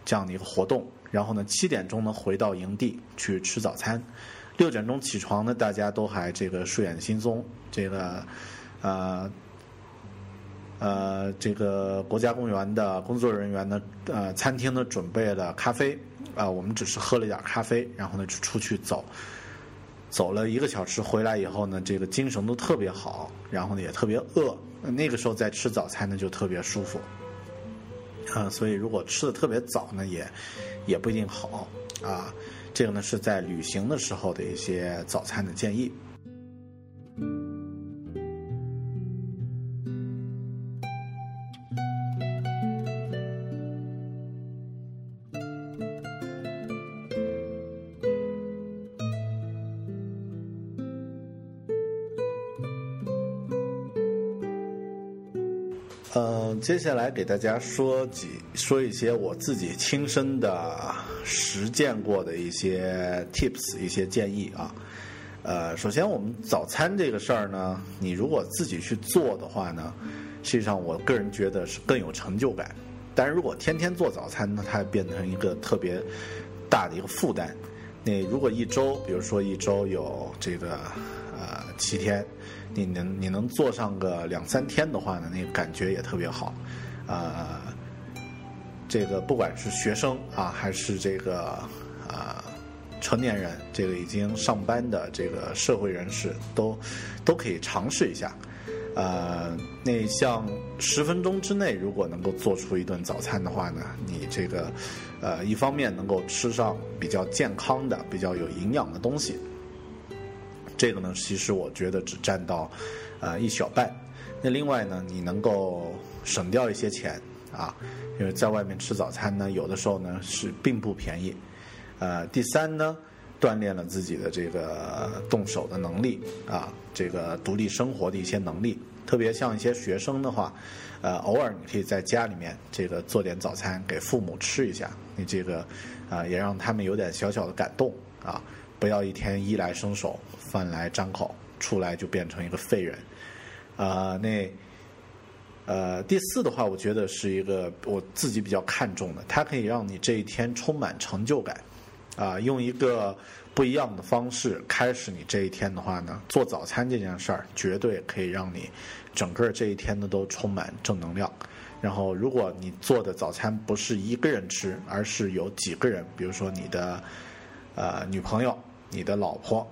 这样的一个活动。然后呢，七点钟呢回到营地去吃早餐。六点钟起床呢，大家都还这个睡眼惺忪，这个呃呃，这个国家公园的工作人员呢，呃，餐厅呢准备了咖啡，啊，我们只是喝了一点咖啡，然后呢就出去走，走了一个小时回来以后呢，这个精神都特别好，然后呢也特别饿，那个时候再吃早餐呢就特别舒服，嗯，所以如果吃的特别早呢，也也不一定好，啊，这个呢是在旅行的时候的一些早餐的建议。接下来给大家说几说一些我自己亲身的实践过的一些 tips，一些建议啊。呃，首先我们早餐这个事儿呢，你如果自己去做的话呢，实际上我个人觉得是更有成就感。但是如果天天做早餐呢，它变成一个特别大的一个负担。那如果一周，比如说一周有这个呃七天。你能你能做上个两三天的话呢，那个感觉也特别好，呃，这个不管是学生啊，还是这个啊成年人，这个已经上班的这个社会人士，都都可以尝试一下。呃，那像十分钟之内，如果能够做出一顿早餐的话呢，你这个呃一方面能够吃上比较健康的、比较有营养的东西。这个呢，其实我觉得只占到，呃一小半。那另外呢，你能够省掉一些钱啊，因为在外面吃早餐呢，有的时候呢是并不便宜。呃，第三呢，锻炼了自己的这个动手的能力啊，这个独立生活的一些能力。特别像一些学生的话，呃，偶尔你可以在家里面这个做点早餐给父母吃一下，你这个啊也让他们有点小小的感动啊。不要一天衣来伸手，饭来张口，出来就变成一个废人。啊，那呃，第四的话，我觉得是一个我自己比较看重的，它可以让你这一天充满成就感。啊，用一个不一样的方式开始你这一天的话呢，做早餐这件事儿绝对可以让你整个这一天呢都充满正能量。然后，如果你做的早餐不是一个人吃，而是有几个人，比如说你的呃女朋友。你的老婆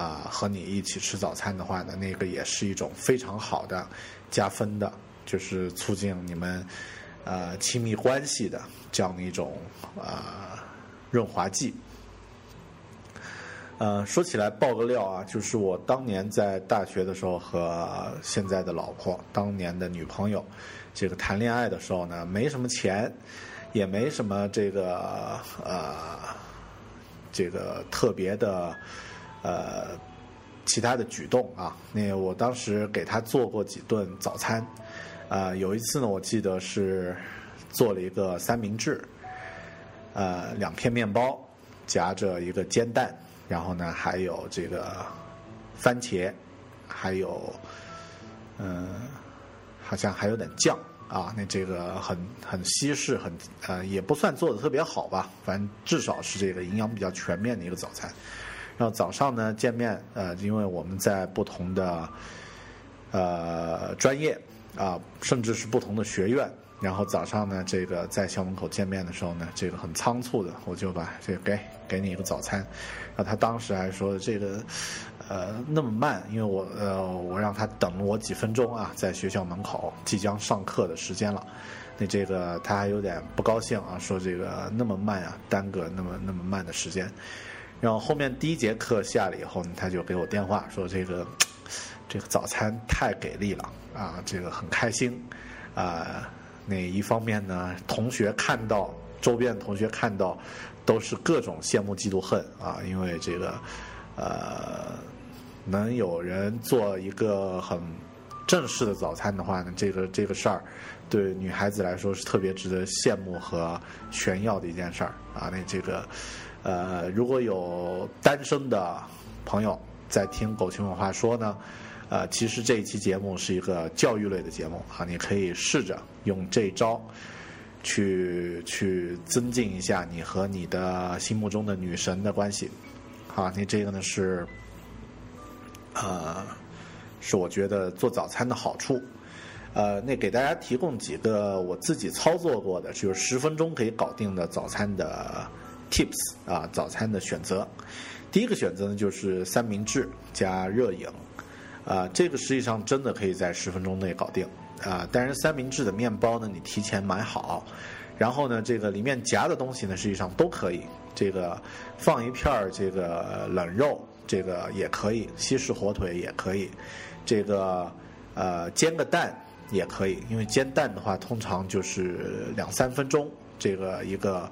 啊和你一起吃早餐的话呢，那个也是一种非常好的加分的，就是促进你们呃亲密关系的这样的一种啊润滑剂。呃，说起来爆个料啊，就是我当年在大学的时候和现在的老婆，当年的女朋友，这个谈恋爱的时候呢，没什么钱，也没什么这个呃。这个特别的，呃，其他的举动啊，那我当时给他做过几顿早餐，啊，有一次呢，我记得是做了一个三明治，呃，两片面包夹着一个煎蛋，然后呢，还有这个番茄，还有，嗯，好像还有点酱。啊，那这个很很西式，很呃也不算做的特别好吧，反正至少是这个营养比较全面的一个早餐。然后早上呢见面，呃，因为我们在不同的呃专业啊，甚至是不同的学院，然后早上呢这个在校门口见面的时候呢，这个很仓促的，我就把这个给给你一个早餐。然后他当时还说这个。呃，那么慢，因为我呃，我让他等了我几分钟啊，在学校门口即将上课的时间了，那这个他还有点不高兴啊，说这个那么慢啊，耽搁那么那么慢的时间。然后后面第一节课下了以后呢，他就给我电话说这个这个早餐太给力了啊，这个很开心啊。那一方面呢，同学看到周边同学看到都是各种羡慕嫉妒恨啊，因为这个呃。能有人做一个很正式的早餐的话呢，这个这个事儿对女孩子来说是特别值得羡慕和炫耀的一件事儿啊。那这个呃，如果有单身的朋友在听狗熊有话说呢，呃，其实这一期节目是一个教育类的节目啊，你可以试着用这招。去去增进一下你和你的心目中的女神的关系，啊，那这个呢是，呃，是我觉得做早餐的好处，呃，那给大家提供几个我自己操作过的，就是十分钟可以搞定的早餐的 tips 啊，早餐的选择。第一个选择呢就是三明治加热饮，啊，这个实际上真的可以在十分钟内搞定。啊，但是三明治的面包呢，你提前买好，然后呢，这个里面夹的东西呢，实际上都可以。这个放一片儿这个冷肉，这个也可以；西式火腿也可以。这个呃，煎个蛋也可以，因为煎蛋的话，通常就是两三分钟，这个一个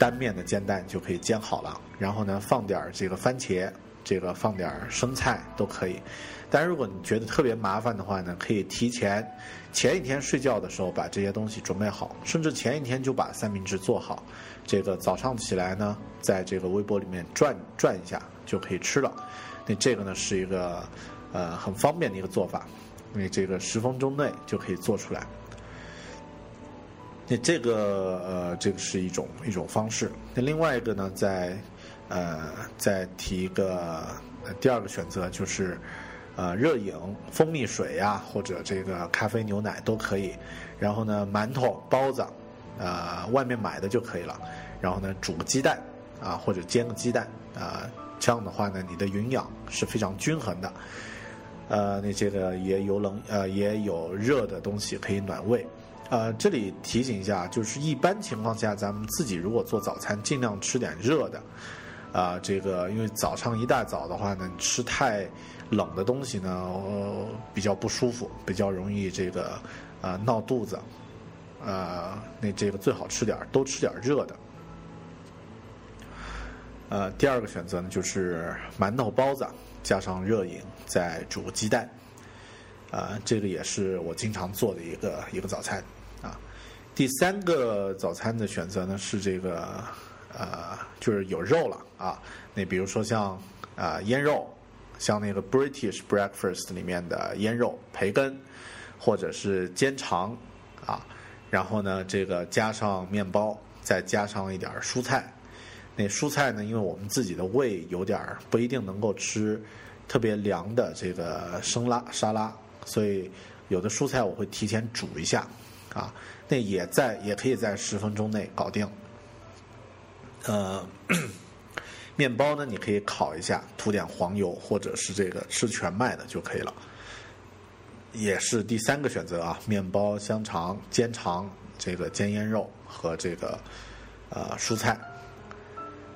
单面的煎蛋就可以煎好了。然后呢，放点儿这个番茄，这个放点儿生菜都可以。但如果你觉得特别麻烦的话呢，可以提前前一天睡觉的时候把这些东西准备好，甚至前一天就把三明治做好，这个早上起来呢，在这个微波里面转转一下就可以吃了。那这个呢是一个呃很方便的一个做法，因为这个十分钟内就可以做出来。那这个呃这个是一种一种方式。那另外一个呢，在呃再提一个第二个选择就是。呃，热饮、蜂蜜水呀，或者这个咖啡、牛奶都可以。然后呢，馒头、包子，呃，外面买的就可以了。然后呢，煮个鸡蛋，啊，或者煎个鸡蛋，啊，这样的话呢，你的营养是非常均衡的。呃，那这个也有冷，呃，也有热的东西可以暖胃。呃，这里提醒一下，就是一般情况下，咱们自己如果做早餐，尽量吃点热的。啊，这个因为早上一大早的话呢，吃太冷的东西呢，比较不舒服，比较容易这个啊闹肚子，啊，那这个最好吃点都吃点热的。呃，第二个选择呢就是馒头包子加上热饮，再煮个鸡蛋，啊，这个也是我经常做的一个一个早餐。第三个早餐的选择呢是这个。呃，就是有肉了啊。那比如说像啊腌肉，像那个 British Breakfast 里面的腌肉、培根，或者是煎肠啊。然后呢，这个加上面包，再加上一点蔬菜。那蔬菜呢，因为我们自己的胃有点不一定能够吃特别凉的这个生拉沙拉，所以有的蔬菜我会提前煮一下啊。那也在也可以在十分钟内搞定。呃，面包呢，你可以烤一下，涂点黄油，或者是这个吃全麦的就可以了，也是第三个选择啊。面包、香肠、煎肠，这个煎腌肉和这个呃蔬菜。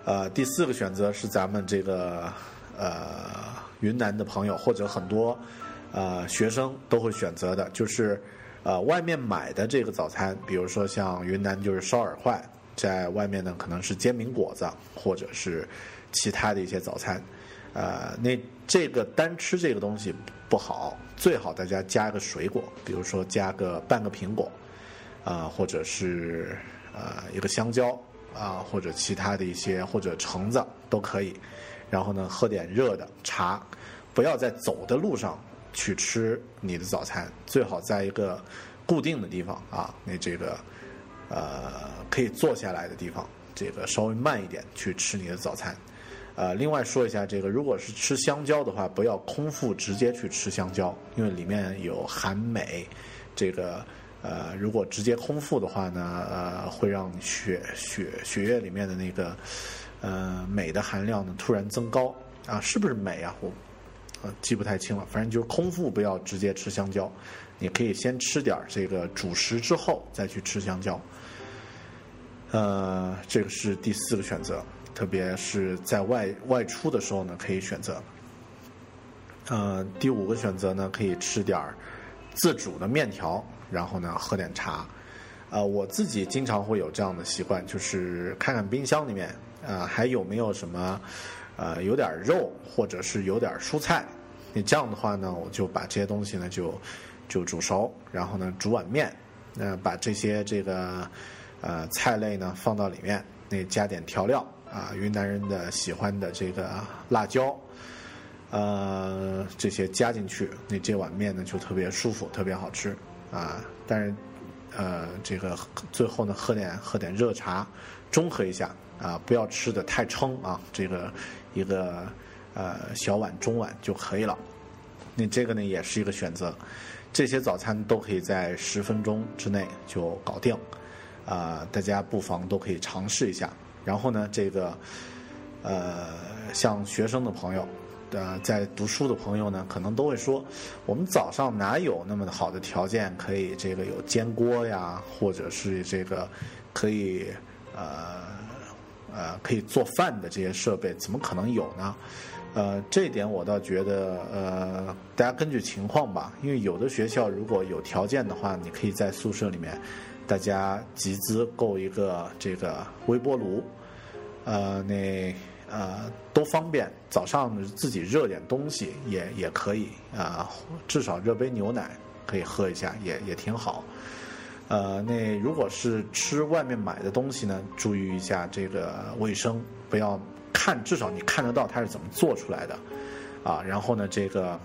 呃，第四个选择是咱们这个呃云南的朋友或者很多呃学生都会选择的，就是呃外面买的这个早餐，比如说像云南就是烧饵块。在外面呢，可能是煎饼果子，或者是其他的一些早餐。呃，那这个单吃这个东西不好，最好大家加个水果，比如说加个半个苹果，啊，或者是呃一个香蕉，啊，或者其他的一些或者橙子都可以。然后呢，喝点热的茶，不要在走的路上去吃你的早餐，最好在一个固定的地方啊，那这个。呃，可以坐下来的地方，这个稍微慢一点去吃你的早餐。呃，另外说一下，这个如果是吃香蕉的话，不要空腹直接去吃香蕉，因为里面有含镁。这个呃，如果直接空腹的话呢，呃，会让血血血液里面的那个呃镁的含量呢突然增高啊，是不是镁啊？我记不太清了，反正就是空腹不要直接吃香蕉。你可以先吃点这个主食，之后再去吃香蕉。呃，这个是第四个选择，特别是在外外出的时候呢，可以选择。呃，第五个选择呢，可以吃点儿自煮的面条，然后呢喝点茶。呃，我自己经常会有这样的习惯，就是看看冰箱里面，呃，还有没有什么呃有点肉或者是有点蔬菜你这样的话呢，我就把这些东西呢就就煮熟，然后呢煮碗面，呃，把这些这个呃菜类呢放到里面，那加点调料啊，云南人的喜欢的这个辣椒，呃，这些加进去，那这碗面呢就特别舒服，特别好吃啊。但是呃，这个最后呢喝点喝点热茶，中和一下啊，不要吃的太撑啊，这个一个。呃，小碗、中碗就可以了。那这个呢，也是一个选择。这些早餐都可以在十分钟之内就搞定。啊，大家不妨都可以尝试一下。然后呢，这个呃，像学生的朋友，呃，在读书的朋友呢，可能都会说，我们早上哪有那么好的条件可以这个有煎锅呀，或者是这个可以呃呃可以做饭的这些设备，怎么可能有呢？呃，这点我倒觉得，呃，大家根据情况吧。因为有的学校如果有条件的话，你可以在宿舍里面，大家集资购一个这个微波炉，呃，那呃都方便。早上自己热点东西也也可以啊，至少热杯牛奶可以喝一下，也也挺好。呃，那如果是吃外面买的东西呢，注意一下这个卫生，不要。看，至少你看得到它是怎么做出来的，啊，然后呢，这个，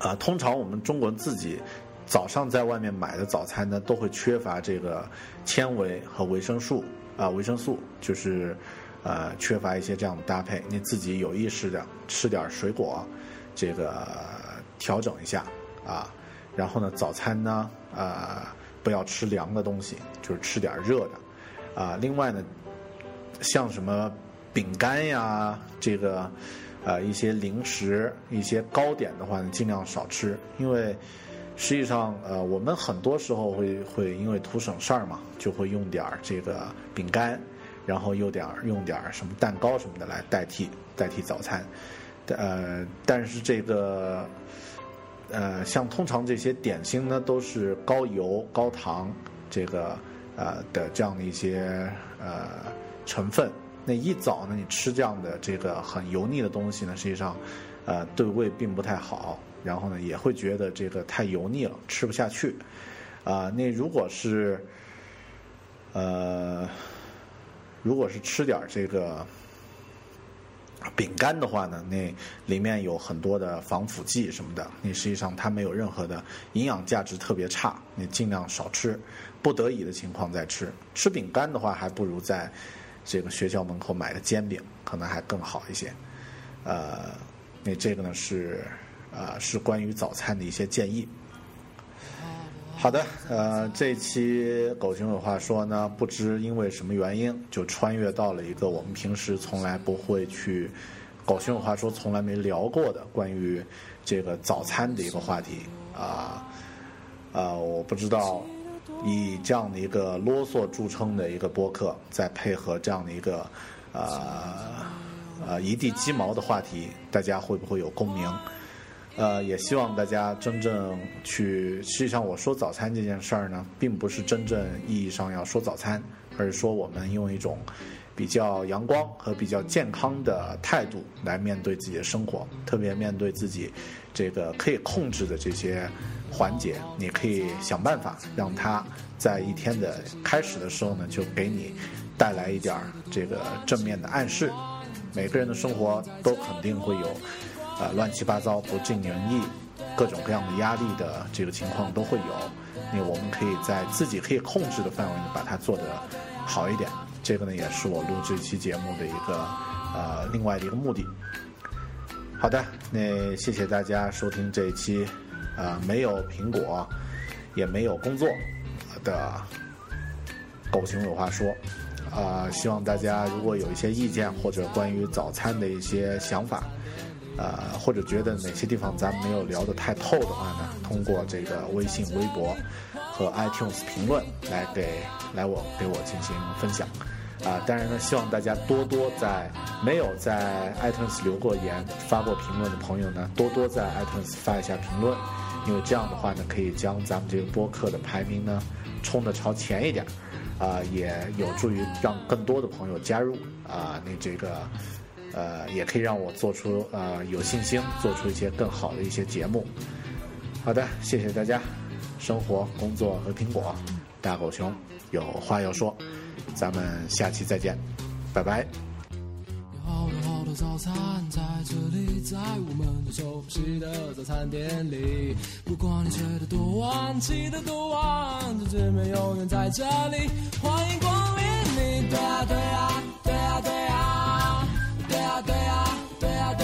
啊，通常我们中国人自己早上在外面买的早餐呢，都会缺乏这个纤维和维生素，啊，维生素就是呃缺乏一些这样的搭配，你自己有意识的吃点水果，这个调整一下啊，然后呢，早餐呢，呃，不要吃凉的东西，就是吃点热的，啊，另外呢，像什么。饼干呀，这个，呃，一些零食、一些糕点的话呢，尽量少吃，因为实际上，呃，我们很多时候会会因为图省事儿嘛，就会用点儿这个饼干，然后又点儿用点儿什么蛋糕什么的来代替代替早餐，呃，但是这个，呃，像通常这些点心呢，都是高油高糖这个呃的这样的一些呃成分。那一早呢，你吃这样的这个很油腻的东西呢，实际上，呃，对胃并不太好。然后呢，也会觉得这个太油腻了，吃不下去。啊，那如果是，呃，如果是吃点这个饼干的话呢，那里面有很多的防腐剂什么的，你实际上它没有任何的营养价值，特别差。你尽量少吃，不得已的情况再吃。吃饼干的话，还不如在。这个学校门口买的煎饼可能还更好一些，呃，那这个呢是，呃，是关于早餐的一些建议。好的，呃，这期狗熊有话说呢，不知因为什么原因就穿越到了一个我们平时从来不会去，狗熊有话说从来没聊过的关于这个早餐的一个话题啊，啊，我不知道。以这样的一个啰嗦著称的一个播客，再配合这样的一个，呃，呃一地鸡毛的话题，大家会不会有共鸣？呃，也希望大家真正去。实际上，我说早餐这件事儿呢，并不是真正意义上要说早餐，而是说我们用一种比较阳光和比较健康的态度来面对自己的生活，特别面对自己这个可以控制的这些。环节，你可以想办法让他在一天的开始的时候呢，就给你带来一点儿这个正面的暗示。每个人的生活都肯定会有，呃，乱七八糟、不尽人意、各种各样的压力的这个情况都会有。那我们可以在自己可以控制的范围内把它做得好一点。这个呢，也是我录这期节目的一个呃另外的一个目的。好的，那谢谢大家收听这一期。啊，没有苹果，也没有工作的狗熊有话说。啊，希望大家如果有一些意见或者关于早餐的一些想法，呃，或者觉得哪些地方咱们没有聊得太透的话呢，通过这个微信、微博和 iTunes 评论来给来我给我进行分享。啊，当然呢，希望大家多多在没有在 iTunes 留过言、发过评论的朋友呢，多多在 iTunes 发一下评论。因为这样的话呢，可以将咱们这个播客的排名呢冲的朝前一点，啊，也有助于让更多的朋友加入啊，那这个呃，也可以让我做出呃有信心做出一些更好的一些节目。好的，谢谢大家。生活、工作和苹果，大狗熊有话要说，咱们下期再见，拜拜。我的早餐在这里，在我们最熟悉的早餐店里。不管你睡得多晚，起得多晚，这见面永远在这里。欢迎光临，你对啊对啊对啊对啊，对啊对啊对啊。